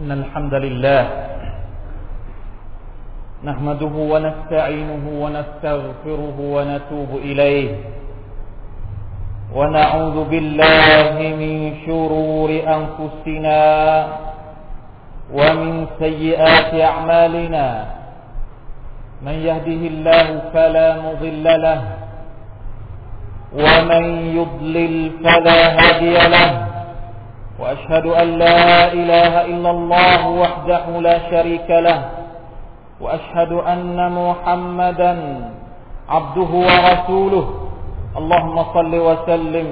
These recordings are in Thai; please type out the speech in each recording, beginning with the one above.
إن الحمد لله نحمده ونستعينه ونستغفره ونتوب إليه ونعوذ بالله من شرور أنفسنا ومن سيئات أعمالنا من يهده الله فلا مضل له ومن يضلل فلا هادي له وأشهد أن لا إله إلا الله وحده لا شريك له وأشهد أن محمدا عبده ورسوله. اللهم صل وسلم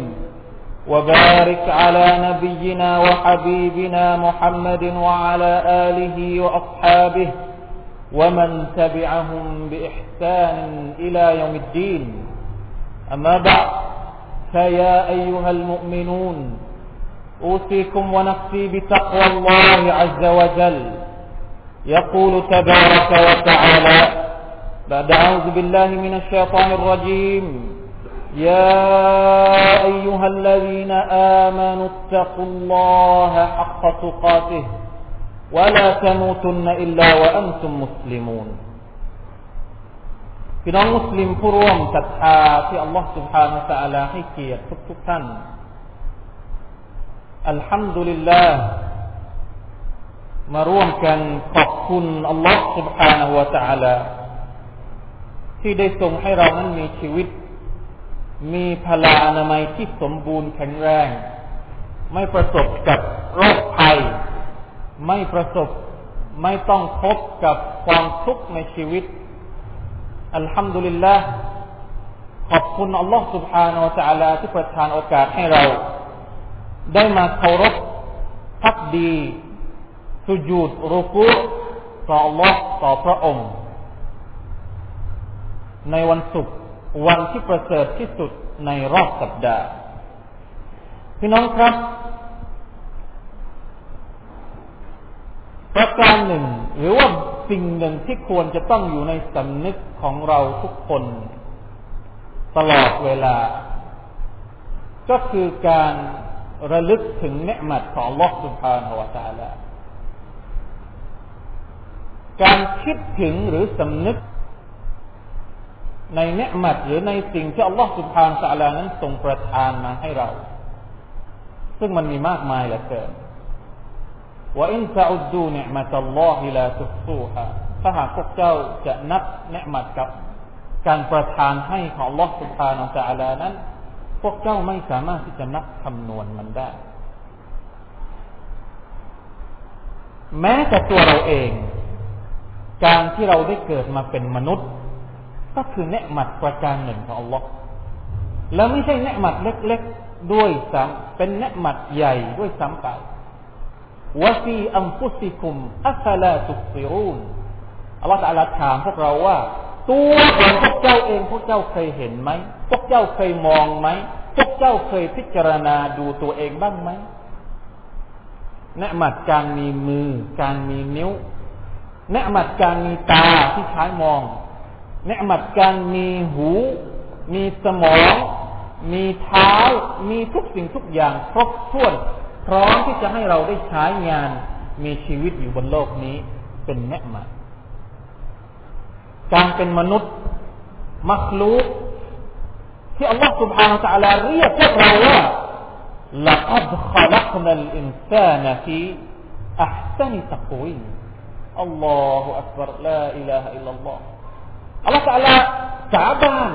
وبارك على نبينا وحبيبنا محمد وعلى آله وأصحابه ومن تبعهم بإحسان إلى يوم الدين. أما بعد فيا أيها المؤمنون أوصيكم ونفسي بتقوى الله عز وجل. يقول تبارك وتعالى بعد أعوذ بالله من الشيطان الرجيم. يا أيها الذين آمنوا اتقوا الله حق تقاته ولا تموتن إلا وأنتم مسلمون. في المسلم فرم تتحى في الله سبحانه وتعالى حكية تكتب อัลฮัมดุลิลลาห์มาร่วมกันขอบคุณอัลลอฮฺ سبحانه และ تعالى ที่ได้ทรงให้เรานั้นมีชีวิต มีพลาอนามัยที่สมบูรณ์แข็งแรง ไม่ประสบกับโรคภัย ไม่ประสบ ไม่ต้องพบกับความทุกข์ในชีวิต อัลฮัมดุลิลลาห์ขอบคุณอัลลอฮฺ سبحانه และ تعالى ที่ประทานโอกาสให้เรา ได้มาเคารพพักดีสุญูดรุกุต่อ Allah ต่อพระองค์ ในวันศุกร์วันที่ประเสริฐที่สุดในรอบสัปดาห์ พี่น้องครับประการหนึ่ง หรือว่าสิ่งหนึ่งที่ควรจะต้องอยู่ในสำนึกของเราทุกคน ตลอดเวลา ก็คือการ ระลึกถึงเนืหมัดของ Allah سبحانه และ تعالى การคิดถึงหรือสำนึก ในเนืหมัดหรือในสิ่งที่ Allah سبحانه และ تعالى นั้นทรงประทานมาให้เรา ซึ่งมันมีมากมายเหลือเกินว่าอินซาอุดูเนืหมัตอัลลอฮิลาตุซูฮะถ้าหากพวกเจ้าจะนับเนืหมัดกับ การประทานให้ของ Allah سبحانه และ تعالى นั้น พวกเจ้าไม่สามารถที่จะนับคำนวณมันได้ แม้แต่ตัวเราเอง การที่เราได้เกิดมาเป็นมนุษย์ ก็คือเนืหมัดประการหนึ่งของอัลลอฮ์แล้วไม่ใช่เนืหมัดเล็ก ๆ ด้วยซ้ำเป็นเนืหมัดใหญ่ด้วยซ้ำไปวะฟีอัมฟุสิคุมอัฟลาตุฟิรูนอัลลอฮฺตะลาถามพวกเราว่า ตัวของพวกเจ้าเองพวกเจ้าเคยเห็นไหมพวก เจ้าเคยมองไหม พวกเจ้าเคยพิจารณาดูตัวเองบ้างไหมเนืหมัดการมีมือ การมีนิ้วเนืหมัดการมีตาที่ใช้มองเนืหมัดการมีหู มีสมอง มีเท้า มีทุกสิ่งทุกอย่างครบถ้วน พร้อมที่จะให้เราได้ใช้งาน มีชีวิตอยู่บนโลกนี้ เป็นเนืหมัดการเป็นมนุษย์มักลูก ที่อัลลอฮฺ سبحانه และ تعالى เรียกพวกเราว่า لقد خلقنا الإنسان في أحسن تقويم الله أكبر لا إله إلا الله الله تعالى สาบาน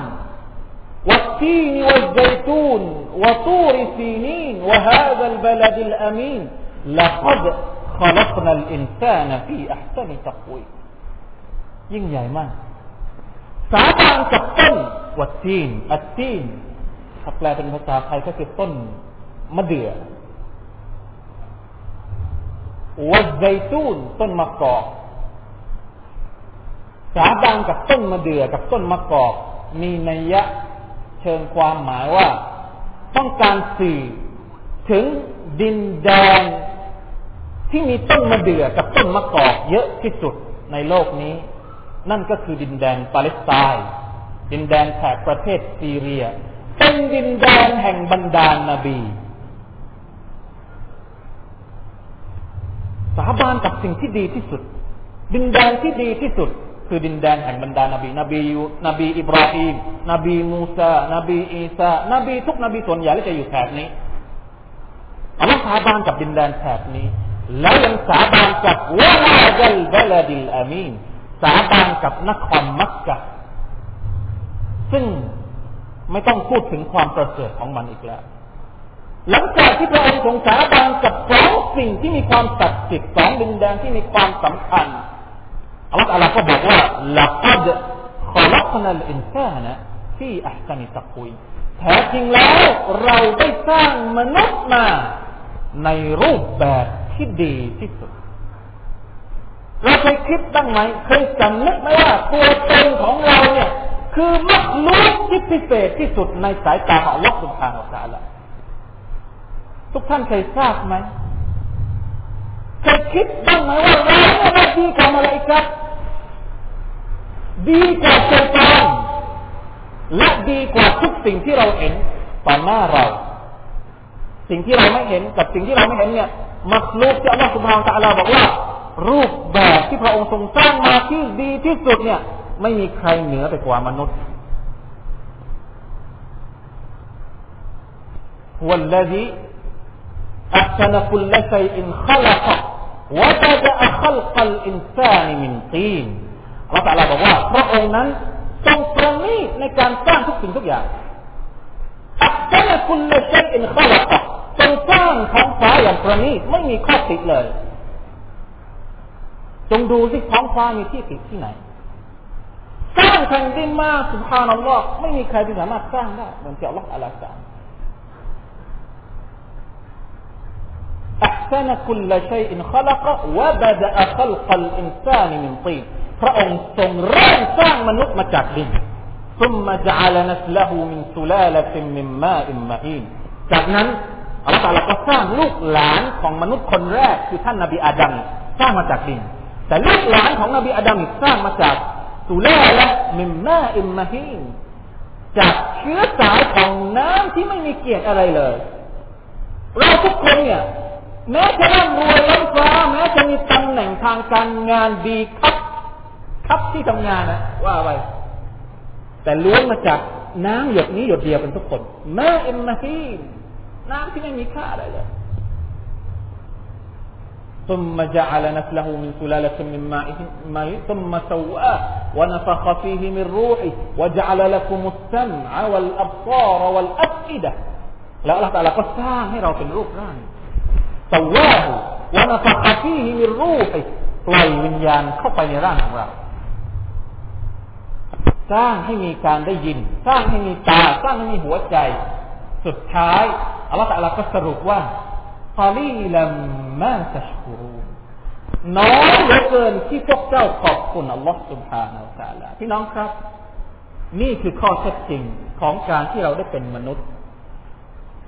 والتين والزيتون وطور سينين وهذا البلد الأمين لقد خلقنا الإنسان في أحسن تقويم ยิ่งใหญ่มาก สาบานกับต้น วัดทีน อัดทีนถ้าแปลเป็นภาษาไทยก็คือต้นมะเดื่อวัดไซตูนต้นมะกอก สาบานกับต้นมะเดื่อกับต้นมะกอก มีนัยยะเชิงความหมายว่า ต้องการสื่อถึงดินแดนที่มีต้นมะเดื่อกับต้นมะกอกเยอะที่สุดในโลกนี้ นั่นก็คือดินแดนปาเลสไตน์ ดินแดนแถบประเทศซีเรีย เป็นดินแดนแห่งบรรดานาบี สาบานกับสิ่งที่ดีที่สุด ดินแดนที่ดีที่สุด คือดินแดนแห่งบรรดานบีนบียูนบีอิบราฮิมนบีมูซานบีอีซานบีทุกนบีส่วนใหญ่จะอยู่แถบนี้อัลลอฮ์สาบานกับดินแดนแถบนี้แล้วยังสาบานกับوهذا البلد الأمينสาบานกับนครมักกะฮ์ ซึ่งไม่ต้องพูดถึงความประเสริฐของมันอีกแล้ว หลังจากที่พระองค์ทรงสาบานกับสองสิ่งที่มีความศักดิ์สิทธิ์สองดินแดนที่มีความสำคัญอัลลอฮฺก็บอกว่าละกัดขลักนัลอินซานะที่อัลกันิตะคุยแท้จริงแล้วเราได้สร้างมนุษย์มา ในรูปแบบที่ดีที่สุด เราเคยคิดบ้างไหมเคยจำนึกไหมว่าตัวตนของเราเนี่ย คือมักลุกที่พิเศษที่สุดในสายตาของลอสุภาอัลลอฮฺทุกท่านเคยทราบไหมเคยคิดบ้างไหมว่าเราเนี่ยดีกว่ามาลายกัดีกว่าเจ้านและดีกว่าทุกสิ่งที่เราเห็นต่อหน้าเรา สิ่งที่เราไม่เห็นกับสิ่งที่เราไม่เห็นเนี่ยมักลุกที่อัลลอฮฺสุบฮานตะลาบอกว่า รูปแบบที่พระองค์ทรงสร้างมาที่ดีที่สุดเนี่ย ไม่มีใครเหนือไปกว่ามนุษย์วัลลซีอัชนคุลลชัยอินขลักวะตะจะอัคลกัลอินซานมินตีนอัลลอฮฺตะลาบอกว่าพระองค์นั้นทรงประณีตในการสร้างทุกสิ่งทุกอย่างอัชนคุลลชัยอินขลักทรงสร้างท้องฟ้าอย่างประณีตไม่มีข้อติดเลย จงดูสิท้องฟ้ามีที่ติดที่ไหน สร้างแผ่นดินมาสุภานัลลอฮ์ไม่มีใครที่สามารถสร้างได้เหมือนที่อัลลอฮ์อัลลอฮ์สั่ง أحسن كل شيء خلق وبدأ خلق الإنسان من طين พระองค์ทรงเริ่มสร้างมนุษย์มาจากดิน ثم جعل نسله من سلالة من ماء مهين จากนั้นอัลลอฮฺก็สร้างลูกหลานของมนุษย์คนแรกคือท่านนบีอาดัมสร้างมาจากดิน แต่ลูกหลานของนบีอาดัมสร้างมาจาก สุลาละมิมมาอิมมาฮีนจากเชื้อสายของน้ำที่ไม่มีเกียรติอะไรเลย เราทุกคนเนี่ยแม้จะร่ำรวยล้นฟ้าแม้จะมีตำแหน่งทางการงานดีครับครับที่ทำงานนะว่าไปแต่ล้วนมาจากน้ำหยดนี้หยดเดียวเป็นทุกคนแม่เอิมมาฮีนน้ำที่ไม่มีค่าอะไรเลย ثم جعل نسله من سلالة من ماء ثم سواه ونفخ فيه من روحه وجعل لكم السمع والأبصار والأفئدة แล้วอัลลอฮฺตะลาก็สร้างให้เราเป็นรูปร่างสวาหูวานฟักฟีฮิมิรูฮิปล่อยวิญญาณเข้าไปในร่างของเรา สร้างให้มีการได้ยิน สร้างให้มีตา สร้างให้มีหัวใจ สุดท้ายอัลลอฮฺตะลาก็สรุปว่าฮาลีลัม มาตชกูรูน้อยเหลือเกินที่พวกเจ้าขอบคุณอัลลอฮฺสุบฮานาอัลลอฮฺพี่น้องครับ นี่คือข้อเท็จจริงของการที่เราได้เป็นมนุษย์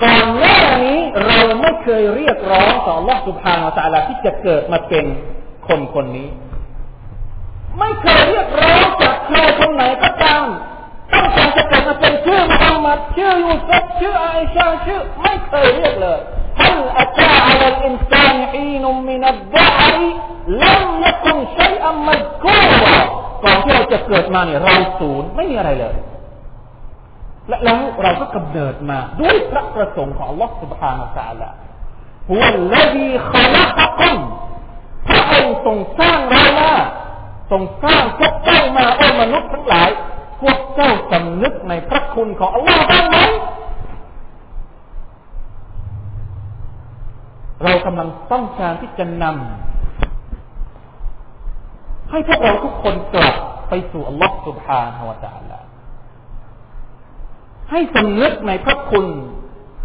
ก่อนหน้านี้เราไม่เคยเรียกร้องต่ออัลลอฮฺสุบฮานาอัลลอฮฺที่จะเกิดมาเป็นคนคนนี้ ไม่เคยเรียกร้องจากใครคนไหนก็ตามต้องการจะเกิดมาเป็นชื่อมุฮัมมัดชื่อยูซุฟชื่อไอิชาชื่อ ไม่เคยเรียกเลย هل أتى على الإنسان حين من الدهر لم يكن شيئا مذكورا ก่อนที่เราจะเกิดมาเนี่ยเราศูนย์ไม่มีอะไรเลยและแล้วเราก็กำเนิดมาด้วยพระประสงค์ของ Allah سبحانه และ تعالى หัวละดีขลักกุมพระองค์ทรงสร้างเรามาทรงสร้างพวกเจ้ามาโอ้มนุษย์ทั้งหลาย พวกเจ้าสำนึกในพระคุณของ Allah บ้างไหม เรากำลังต้องการที่จะนำให้พวกเราทุกคนกลับไปสู่อัลลอฮฺسبحانه وتعالىให้สำนึกในพระคุณ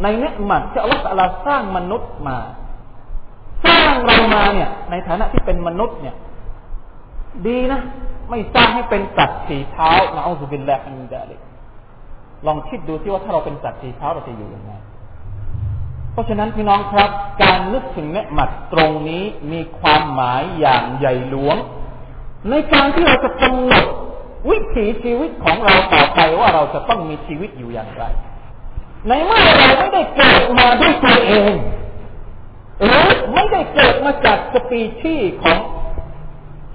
ในเนี๊ยะมัตที่อัลลอฮฺ تعالىสร้างมนุษย์มา สร้างเรามาเนี่ย ในฐานะที่เป็นมนุษย์เนี่ย ดีนะ ไม่สร้างให้เป็นสัตว์สี่เท้านะอูซุบิลลาฮิมินดาลิกลองคิดดูที่ว่าถ้าเราเป็นสัตว์สีเท้าเราจะอยู่ยังไง เพราะฉะนั้นพี่น้องครับ การนึกถึงเนี๊ยะมัตตรงนี้มีความหมายอย่างใหญ่หลวง ในการที่เราจะกำหนดวิถีชีวิตของเราต่อไปว่าเราจะต้องมีชีวิตอยู่อย่างไร ในเมื่อเราไม่ได้เกิดมาด้วยตัวเองหรือไม่ได้เกิดมาจากสปีชีของ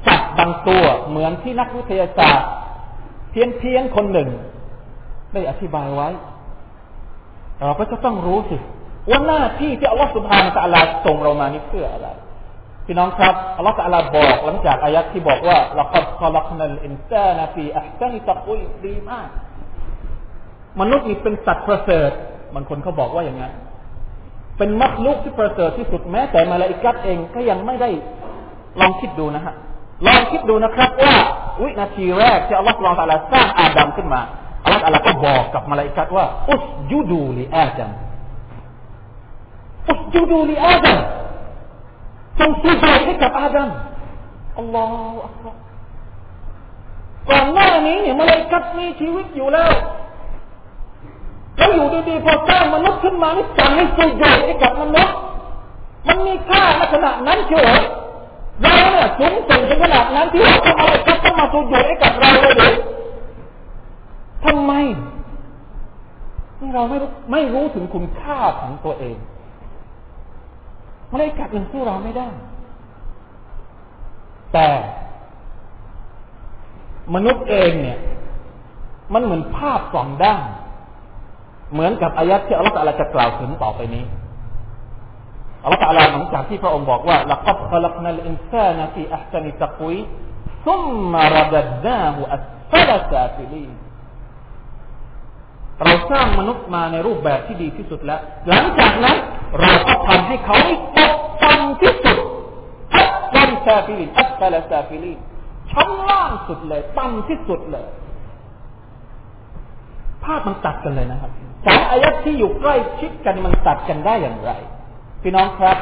สัตว์บางตัวเหมือนที่นักวิทยาศาสตร์ เพียงเพียงคนหนึ่ง ได้อธิบายไว้ เราก็จะต้องรู้สิ ว่าหน้าที่ที่อัลลอฮฺسبحانه وتعالىส่งเรามานี่เพื่ออะไร พี่น้องครับอัลลอฮฺ تعالىบอกหลังจากอายัดที่บอกว่าلقد خلقنا الإنسان في أحسن تقويم ดีมาก มนุษย์นี่เป็นสัตว์ประเสริฐบางคนเขาบอกว่าอย่างนั้นเป็นมัคลูกที่ประเสริฐที่สุดแม้แต่มาลาอิกะฮ์เองก็ยังไม่ได้ลองคิดดูนะฮะลองคิดดูนะครับว่าวินาทีแรกที่อัลลอฮฺ تعالىสร้างอาดัมขึ้นมาอัลลอฮฺตะลาก็บอกกับมาลาอิกัสว่าอุสยูดูลีอาดัม อุดูลีอาดัมจงสุญูให้กับอาดัมอัลลอฮฺอัลลอฮฺก่อนหน้านี้เนี่ยมาลาอิกัสมีชีวิตอยู่แล้วแล้วอยู่ดีๆพอสร้างมนุษย์ขึ้นมานี่สั่งให้สุญูให้กับมนุษย์มันมีค่าในขนาดนั้นเชียวเราเนี่ยสูงส่งถึงขนาดนั้นที่เราทำอะไรก็ต้องมาสุญูให้กับเราเลยหรือทำไมเราไม่รู้ไม่รู้ถึงคุณค่าของตัวเอง มาเลกัดอื่นสู้เราไม่ได้ แต่มนุษย์เองเนี่ย มันเหมือนภาพสองด้าน เหมือนกับอายะที่อัลลอฮฺจะกล่าวถึงต่อไปนี้อัลลอฮฺหลังจากที่พระองค์บอกว่าละกัดขลักนัลอินซานฟีอัพสนิตะกุยثم رددناه أسفل سافلينเราสร้างมนุษย์มาในรูปแบบที่ดีที่สุดแล้ว หลังจากนั้น เราก็ทำให้เขาตกต่ำที่สุดأسفل سافلين أسفل سافلينชั้นล่างสุดเลยต่ำที่สุดเลย ภาพมันตัดกันเลยนะครับสองอายัดที่อยู่ใกล้ชิดกันมันตัดกันได้อย่างไร พี่น้องครับ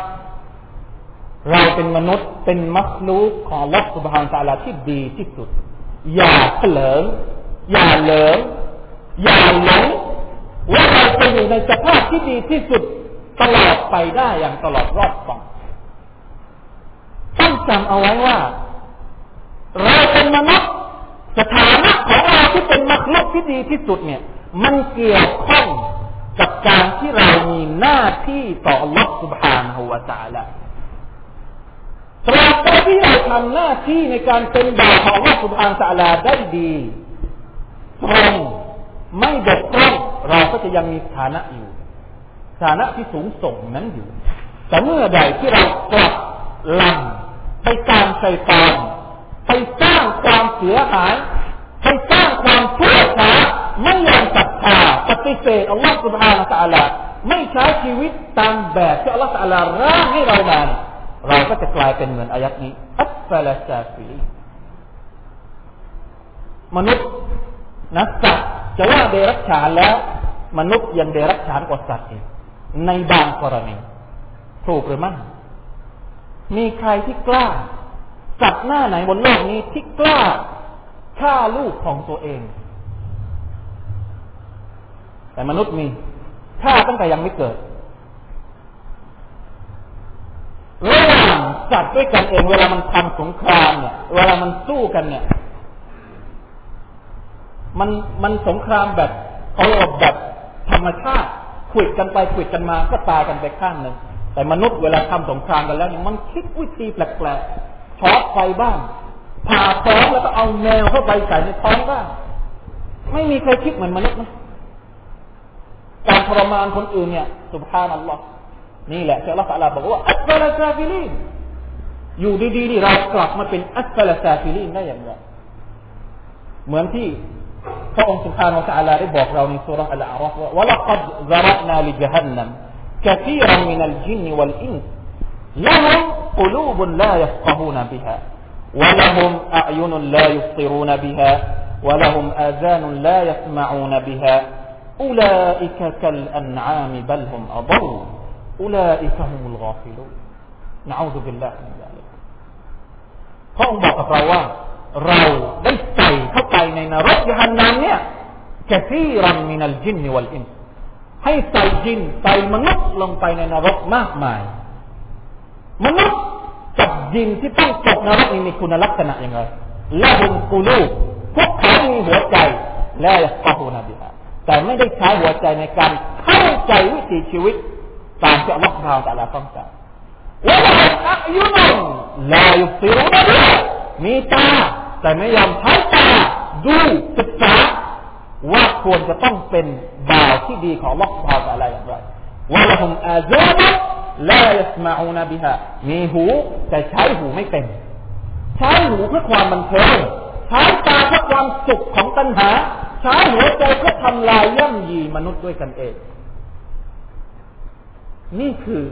เราเป็นมนุษย์เป็นมัคลูกของลัทธิบฮานตาลาที่ดีที่สุด อย่าเถลิงอย่าเหลิงอย่าหลงว่าเราจะอยู่ในสภาพที่ดีที่สุด ตลอดไปได้อย่างตลอดรอดฝั่งต้องจำเอาไว้ว่า เราเป็นมนุษย์สถานะของเราที่เป็นมนุษย์ที่ดีที่สุดเนี่ย มันเกี่ยวข้องกับการที่เรามีหน้าที่ต่อลัทธิภานหัวตาละตราบใดที่เราทำหน้าที่ในการเป็นบ่าวของลัทธิภานตาลาได้ดีตรงไม่บกพร่องเราก็จะยังมีฐานะอยู่ ฐานะที่สูงส่งนั้นอยู่ แต่เมื่อใดที่เรากลับลำไปตามใจตามไปสร้างความเสียหาย ไปสร้างความชั่วช้าไม่ยอมศรัทธาปฏิเสธอัลลอฮฺسبحانه وتعالىไม่ใช้ชีวิตตามแบบที่อัลลอฮฺ تعالىร่างให้เรามาเราก็จะกลายเป็นเหมือนอายัดนี้أسفل سافلينมนุษย์นักสัตว์จะว่าเดรัจฉานแล้ว มนุษย์ยังเดรัจฉานกว่าสัตว์อีก ในบางกรณีถูกหรือไม่มีใครที่กล้าสัตว์หน้าไหนบนโลกนี้ที่กล้าฆ่าลูกของตัวเอง แต่มนุษย์มีฆ่าตั้งแต่ยังไม่เกิดระหว่างสัตว์ด้วยกันเอง เวลามันทำสงครามเนี่ย เวลามันสู้กันเนี่ย มันมันสงครามแบบเขาเรียกแบบธรรมชาติ ขุดกันไปขุดกันมาก็ตายกันไปข้างหนึ่งแต่มนุษย์เวลาทำสงครามกันแล้วมันคิดวิธีแปลกๆช็อตไฟบ้างผ่าท้องแล้วก็เอาแมวเข้าไปใส่ในท้องบ้างไม่มีใครคิดเหมือนมนุษย์นะการทรมานคนอื่นเนี่ยسبحان اللهนี่แหละที่อัลลอฮฺบอกว่าأسفل سافلينอยู่ดีๆนี่เรากลับมาเป็นأسفل سافلينได้อย่างไรเหมือนที่ พระองค์สุบฮานาอัลลอฮฺได้บอกเราในสุรษอัลอาราฟว่า وَلَقَدْ ذَرَأْنَا لِجَهَنَّمَ كثيرا من الجن والإنس لهم قلوب لا يفقهون بها ولهم أعين لا يبصرون بها ولهم آذان لا يسمعون بها أولئك كالأنعام بل هم أضل أولئك هم الغافلون نعوذ بالله من ذلك พระองค์บอกกับเราว่า เราได้ใส่เข้าไปในนรกยานนามเนี่ยกะซีรันมินัลจินวัลอินให้ใส่จินใส่มนุษย์ลงไปในนรกมากมาย มนุษย์กับจินที่ต้องตกนรกนี้มีคุณลักษณะอย่างไรละหุมกูลูพวกเขามีหัวใจและยฟะฮูนาบิฮาแต่ไม่ได้ใช้หัวใจในการเข้าใจวิถีชีวิตตามที่อัลลอฮฺทาตะลาต้องการว่าอัยุนลายุสิรุนมีตา แต่ไม่ยอมใช้ตาดูศึกษาว่าควรจะต้องเป็นบ่าวที่ดีของลอสพาวอะไรอย่างไรว่าละหุมอาซาบลายัสมาอูนบิฮะมีหูแต่ใช้หูไม่เป็น ใช้หูเพื่อความบันเทิงใช้ตาเพื่อความสุขของตัณหา ใช้หัวใจเพื่อทำลายย่ำยีมนุษย์ด้วยกันเอง นี่คือ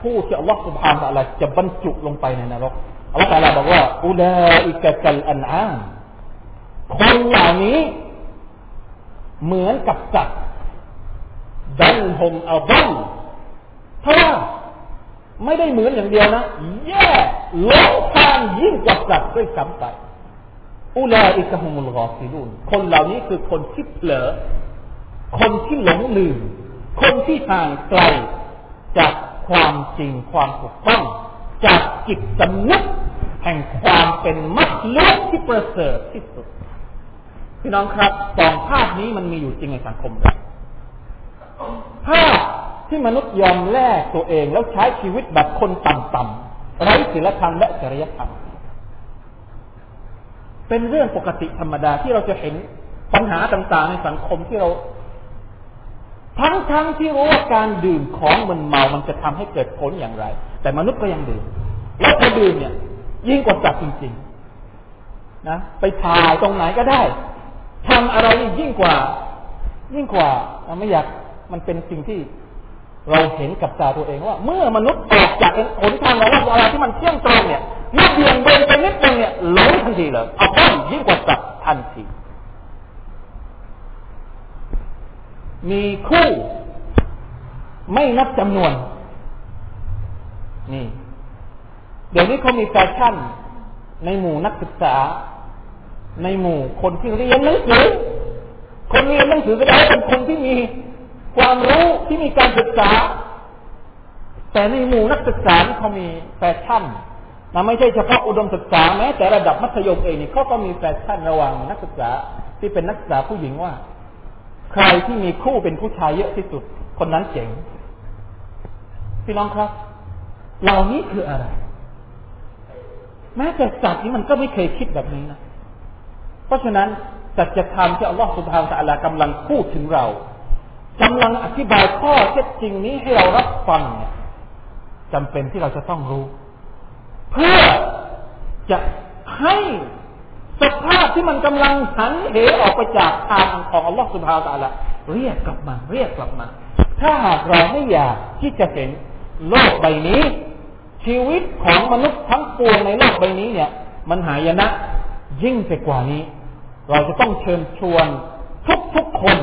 ผู้ที่อัลลอฮฺสุบฮานตะลาจะบรรจุลงไปในนรก อัลลอฮฺตะลาบอกว่าอุลาอิกะกัลอันอามคนเหล่านี้เหมือนกับสัตว์ดันหมอัลลเพราะว่าไม่ได้เหมือนอย่างเดียวนะ แย่หลงทางยิ่งกว่าสัตว์ด้วยซ้ำไปอุลาอิกะฮุมุลกอซิลุนคนเหล่านี้คือคนที่เผลอ คนที่หลงลืม คนที่ห่างไกลจากความจริงความถูกต้อง จากจิตสำนึกแห่งความเป็นมัคลุกที่ประเสริฐที่สุด พี่น้องครับสองภาพนี้มันมีอยู่จริงในสังคมเราภาพที่มนุษย์ยอมแลกตัวเองแล้วใช้ชีวิตแบบคนต่ำๆไร้ศีลธรรมและจริยธรรม เป็นเรื่องปกติธรรมดาที่เราจะเห็นปัญหาต่างๆในสังคมที่เรา ทั้งๆทที่รู้ว่าการดื่มของมันเมามันจะทำให้เกิดผลอย่างไร แต่มนุษย์ก็ยังดื่มแล้วพอดื่มเนี่ย ยิ่งกว่าจับจริงๆนะไปถ่ายตรงไหนก็ได้ทำอะไรยิ่งกว่า ยิ่งกว่าเราไม่อยากมันเป็นสิ่งที่เราเห็นกับตาตัวเองว่า เมื่อมนุษย์ออกจากผลทางของอะไรที่มันเที่ยงตรงเนี่ยนิดเดียวเดินไปนิดนึงเนี่ยหลงทันทีเลยเอาต้นยิ่งกว่าจับทันทีมีคู่ไม่นับจำนวน นี่ เดี๋ยวนี้เขามีแฟชั่น ในหมู่นักศึกษา ในหมู่คนที่เรียนหนังสือ คนเรียนหนังสือก็ได้เป็นคนที่มีความรู้ที่มีการศึกษา แต่ในหมู่นักศึกษาเขามีแฟชั่นนะไม่ใช่เฉพาะอุดมศึกษาแม้แต่ระดับมัธยมเองนี่เขาก็มีแฟชั่นระหว่างนักศึกษาที่เป็นนักศึกษาผู้หญิงว่า ใครที่มีคู่เป็นผู้ชายเยอะที่สุด คนนั้นเจ๋งพี่น้องครับ เหล่านี้คืออะไร แม้แต่สัตว์นี้มันก็ไม่เคยคิดแบบนี้นะ เพราะฉะนั้นสัจธรรมที่อัลลอฮฺสุบฮานตะอัลากำลังพูดถึงเรากำลังอธิบายข้อเท็จจริงนี้ให้เรารับฟังเนี่ยจำเป็นที่เราจะต้องรู้ เพื่อจะให้สภาพที่มันกำลังหันเหออกไปจากทางของอัลลอฮฺสุบฮาวตาละเรียกกลับมา เรียกกลับมา ถ้าหากเราไม่อยากที่จะเห็นโลกใบนี้ ชีวิตของมนุษย์ทั้งปวงในโลกใบนี้เนี่ย มันหายนะยิ่งไปกว่านี้ เราจะต้องเชิญชวนทุกทุกคน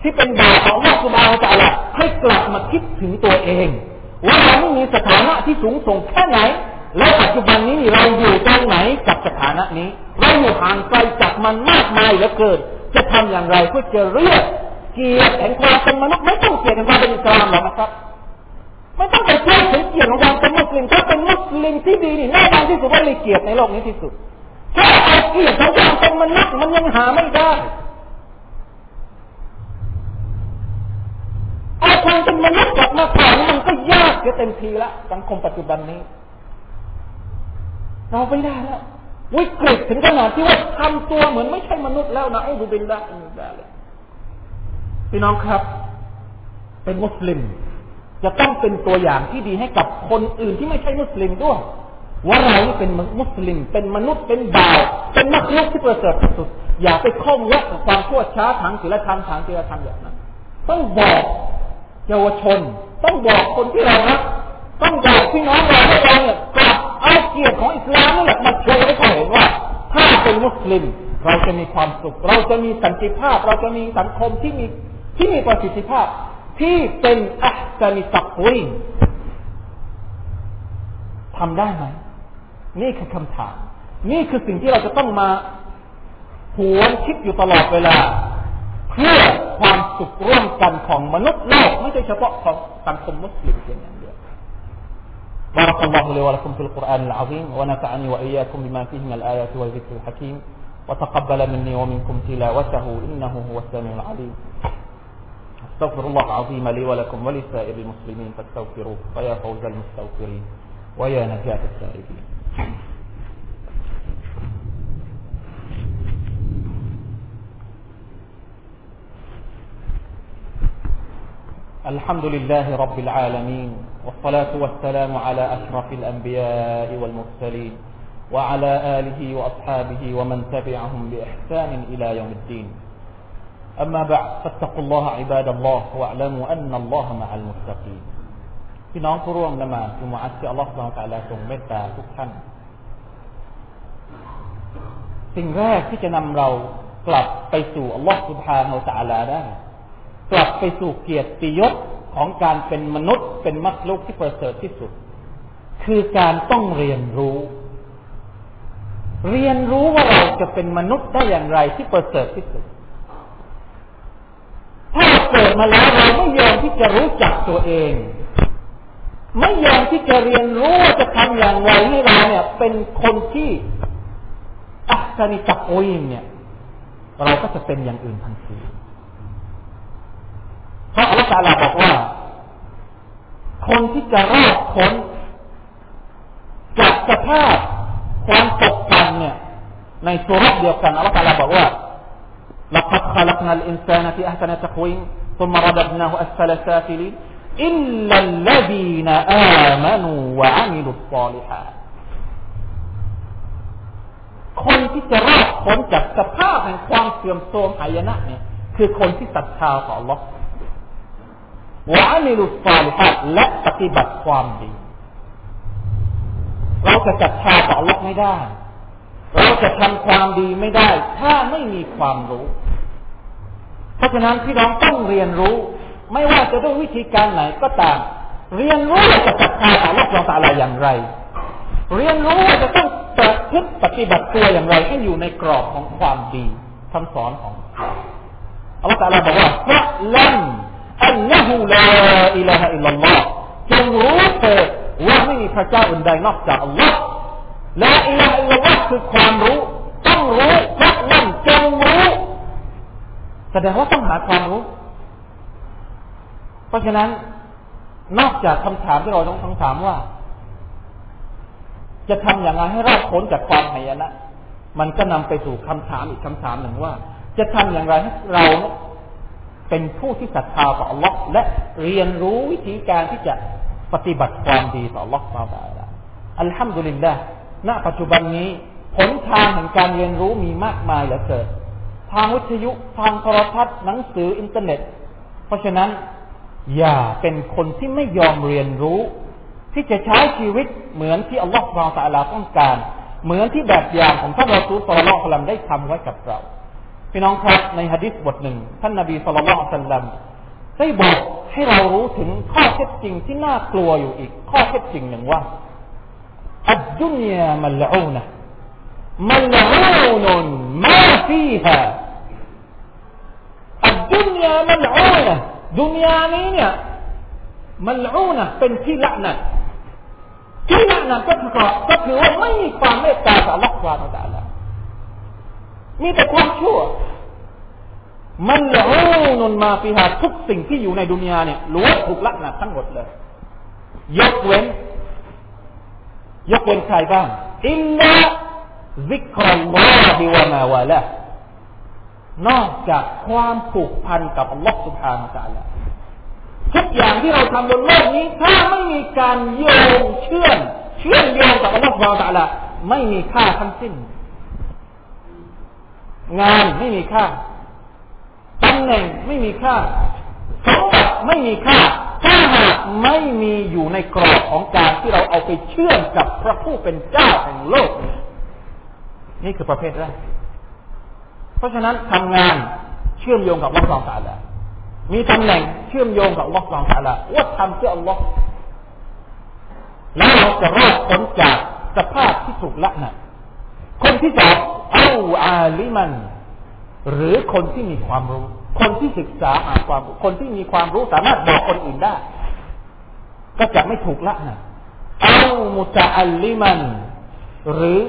ที่เป็นบ่าวของอัลลอฮฺสุบาวตาละให้กลับมาคิดถึงตัวเอง ว่าเราไม่มีสถานะที่สูงส่งแค่ไหน แล้วปัจจุบันนี้เราอยู่ตรงไหนกับสถานะนี้เราอยู่ห่างไกลจากมันมากมายเหลือเกินจะทำอย่างไรเพื่อจะเรียกเกียรติแห่งความเป็นมนุษย์ไม่ต้องเกียรติแห่งความเป็นอิสลามหรอกนะครับ ไม่ต้องไปเพื่อถึงเกียรติของความเป็นมุสลิมถ้าเป็นมุสลิมที่ดีนี่แน่นอนที่สุดว่ามีเกียรติในโลกนี้ที่สุดแค่เอาเกียรติของความเป็นมนุษย์มันยังหาไม่ได้เอาความเป็นมนุษย์กลับมาผ่านมันก็ยากจะเต็มทีละสังคมปัจจุบันนี้เราไม่ได้แล้ววิกฤตถึงขนาดที่ว่าทำตัวเหมือนไม่ใช่มนุษย์แล้วนะอุบิบินดาอินดาเลยพี่น้องครับ เป็นมุสลิม จะต้องเป็นตัวอย่างที่ดีให้กับคนอื่นที่ไม่ใช่มุสลิมด้วย ว่าเราเป็นมุสลิม เป็นมนุษย์เป็นบ่าวเป็นนักลุกที่ประเสริฐที่สุด อย่าไปข้องแวะกับความชั่วช้าทางศีลธรรมทางศีลธรรมอย่างนั้นต้องบอกเยาวชน ต้องบอกคนที่เรารักต้องบอกพี่น้องเราให้เราเนี่ยกลับเอาเกียรติของอิสลามนี่แหละมาโชว์ให้เขาเห็นว่า ถ้าเป็นมุสลิม เราจะมีความสุข เราจะมีสันติภาพ เราจะมีสังคมที่มีที่มีประสิทธิภาพ ที่เป็นอัตนิตักวินทำได้ไหม นี่คือคำถาม นี่คือสิ่งที่เราจะต้องมาหวนคิดอยู่ตลอดเวลา เพื่อความสุขร่วมกันของมนุษย์โลกไม่ใช่เฉพาะของสังคมมุสลิมเพียงอย่างเดียว بارك الله لي ولكم في القرآن العظيم ونفعني وإياكم بما فيه من الآيات والذكر الحكيم وتقبل مني ومنكم تلاوته إنه هو السميع العليم استغفر الله العظيم لي ولكم ولسائر المسلمين فاستغفروه فيا فوز المستغفرين ويا نجاة التائبين الحمد لله رب العالمين والصلاة والسلام على أشرف الأنبياء والمرسلين وعلى آله وأصحابه ومن تبعهم بإحسان إلى يوم الدين. أما بعد فاتقوا الله عباد الله واعلموا أن الله مع المتقين พี่น้องผู้ร่วมละหมาดจุมอัตที่อัลลอฮฺทรงตาลาทรงเมตตาทุกท่าน สิ่งแรกที่จะนำเรากลับไปสู่อัลลอฮฺสุบฮานาอัลตะลาได้กลับไปสู่เกียรติยศของการเป็นมนุษย์เป็นมักลุกที่ประเสริฐที่สุด คือการต้องเรียนรู้ เรียนรู้ว่าเราจะเป็นมนุษย์ได้อย่างไรที่ประเสริฐที่สุด ถ้า เราเกิดมาแล้วเราไม่ยอมที่จะรู้จักตัวเอง ไม่ยอมที่จะเรียนรู้ว่าจะทำอย่างไรให้เราเนี่ย เป็นคนที่อัศนิจักโอินเนี่ย เราก็จะเป็นอย่างอื่นทันทีเพราะอัลลอฮฺตาลาบอกว่า คนที่จะรอดพ้นจากสภาพความตกต่ำเนี่ย ในสุรเดียวกันอัลลอฮฺตาลาบอกว่า لقد خلقنا الإنسان في أحسن تقويم ثم رددناه أسفل سافلين إلا الذين آمنوا وعملوا الصالحات คนที่จะรอดพ้นจากสภาพแห่งความเสื่อมโทรมหายนะเนี่ย คือคนที่ศรัทธาต่อ Allah วะมิลุสซาลิฮัตและปฏิบัติความดี เราจะจัดชาต่อ Allah ไม่ได้ เราจะทำความดีไม่ได้ ถ้าไม่มีความรู้ เพ ราะฉะนั้นพี่น้องต้องเรียนรู้ ไม่ว่าจะด้วยวิธีการไหนก็ตาม เรียนรู้ว่าจะจัดชาต่อ Allah เราตาอะไรอย่างไร เรียนรู้ว่าจะต้องประพฤติปฏิบัติตัวอย่างไร ให้อยู่ในกรอบของความดีคำสอนของอัลลอฮฺตาลาบอกว่าพระลันอันละหูลาอิลาฮะอิลลัลลอฮจงรู้เถิดว่าไม่มีพระเจ้าอื่นใดนอกจากอัลลอฮ์ลาอิลาฮะอิลลัลลอฮ์คือความรู้ ต้องรู้พระลันจงรู้ แสดงว่าต้องหาความรู้ เพราะฉะนั้นนอกจากคำถามที่เราต้องต้องถามว่า จะทำอย่างไรให้รอดพ้นจากความหายนะมันก็นำไปสู่คำถามอีกคำถามหนึ่งว่า จะทำอย่างไรให้เราเป็นผู้ที่ศรัทธาต่อ Allah และเรียนรู้วิธีการที่จะปฏิบัติความดีต่อ Allah มาบาละอัลฮัมดุลิลละณปัจจุบันนี้ผลทางแห่งการเรียนรู้มีมากมายเหลือเกิน ทางวิทยุทางโทรทัศน์หนังสืออินเทอร์เน็ต เพราะฉะนั้น อย่าเป็นคนที่ไม่ยอมเรียนรู้ ที่จะใช้ชีวิตเหมือนที่อัลลอฮฺสุบาตะลาต้องการ เหมือนที่แบบอย่างของท่านรอซูลสลลัลลัมได้ทำไว้กับเรา พี่น้องครับในฮะดิษบทหนึ่ง ท่านนาบีสุลต่านสัลลัมได้บอกให้เรารู้ถึงข้อเท็จจริงที่น่ากลัวอยู่อีก ข้อเท็จจริงหนึ่งว่าอัจุนยามัลอูนะมัลอูนมาฟีฮา อัจจุนยามัลอูนะดุนยานี้เนี่ยมัลอูนะเป็นที่ละนัดที่ละนัดก็คือก็คือว่าไม่มีความเมตตาต่อ Allah วาตาลามีแต่ความชั่ว มันรูนุนมาฟิหาทุกสิ่งที่อยู่ในดุนยาเนี่ยล้วนถูกละนักทั้งหมดเลย ยกเว้น ยกเว้นใครบ้างอิลลาซิกรัลลอฮิวะมาวะละ นอกจากความผูกพันกับอัลกสุบานาจาละทุกอย่างที่เราทำบนโลกนี้ ถ้าไม่มีการโยงเชื่อมเชื่อมโยงกับอัลกวฮฺสุบฮานาละไม่มีค่าทั้งสิ้น งานไม่มีค่าตำแหน่งไม่มีค่าสมบัติไม่มีค่า ถ้าหากไม่มีอยู่ในกรอบของการที่เราเอาไปเชื่อมกับพระผู้เป็นเจ้าแห่งโลก นี่คือประเภทแรก เพราะฉะนั้นทำงานเชื่อมโยงกับวัดสองสาละมีตำแหน่งเชื่อมโยงกับวัดสองสาละว่าทำเพื่ออัลลอฮ์แล้วเราจะรอดพ้นจากสภาพที่ถูกละนะคนที่สองเอาอาลิมัน หรือคนที่มีความรู้ คนที่ศึกษาหาความรู้คนที่มีความรู้สามารถบอกคนอื่นได้ ก็จะไม่ถูกละนะเอามุตะอัลลิมัน หรือ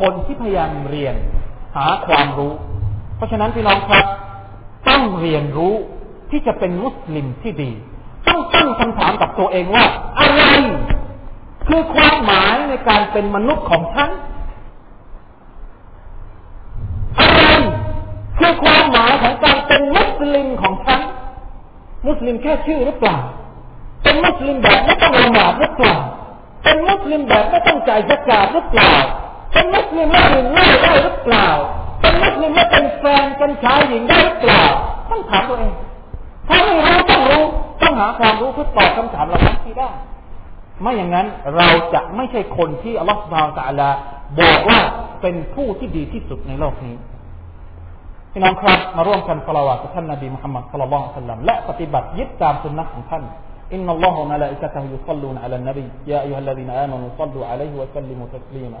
คนที่พยายามเรียน หาความรู้ ราะฉะนั้นพี่น้องครับ ต้องเรียนรู้ที่จะเป็นมุสลิมที่ดี ต้องตั้งคำถามกับตัวเองว่า อะไร คือความหมายในการเป็นมนุษย์ของฉันอะไรคือความหมายของการเป็นมุสลิมของฉันมุสลิมแค่ชื่อหรือเปล่า เป็นมุสลิมแบบไม่ต้องละหมาดหรือเปล่า เป็นมุสลิมแบบไม่ต้องจ่ายสกาดหรือเปล่า เป็นมุสลิมไม่ดื่มเหล้าได้หรือเปล่า เป็นมุสลิมและเป็นแฟนกันชายหญิงได้หรือเปล่าต้องถามตัวเอง ถ้าไม่รู้ต้องรู้ต้องหาความรู้เพื่อตอบคำถามเราทั้นที่ได้ ไม่อย่างนั้นเราจะไม่ใช่คนที่อัลลอฮฺสุบฮานตะลาบอกว่าเป็นผู้ที่ดีที่สุดในโลกนี้พี่น้องครับมาร่วมกันสละวาตแก่ท่านนบีมุฮัมมัดصلى الله عليه وسلمและปฏิบัติยึดตามสุนนะฮ์ของท่านإن الله وملائكته يصلون على النبي يا أيها الذين آمنوا صلوا عليه وسلموا تسليما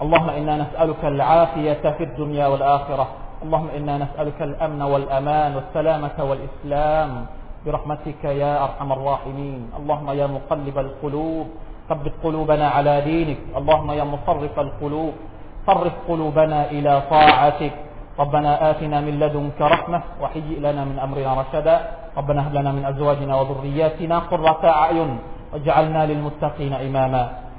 اللهم إنا نسألك العافية في الدنيا والآخرة. اللهم إنا نسألك الأمن والأمان والسلامة والإسلام. برحمتك يا أرحم الراحمين. اللهم يا مقلب القلوب ثبت قلوبنا على دينك. اللهم يا مصرف القلوب صرف قلوبنا إلى طاعتك. ربنا آتنا من لدنك رحمة وهيئ لنا من أمرنا رشدا. ربنا هب لنا من أزواجنا وذرياتنا قرة أعين واجعلنا للمتقين إماما.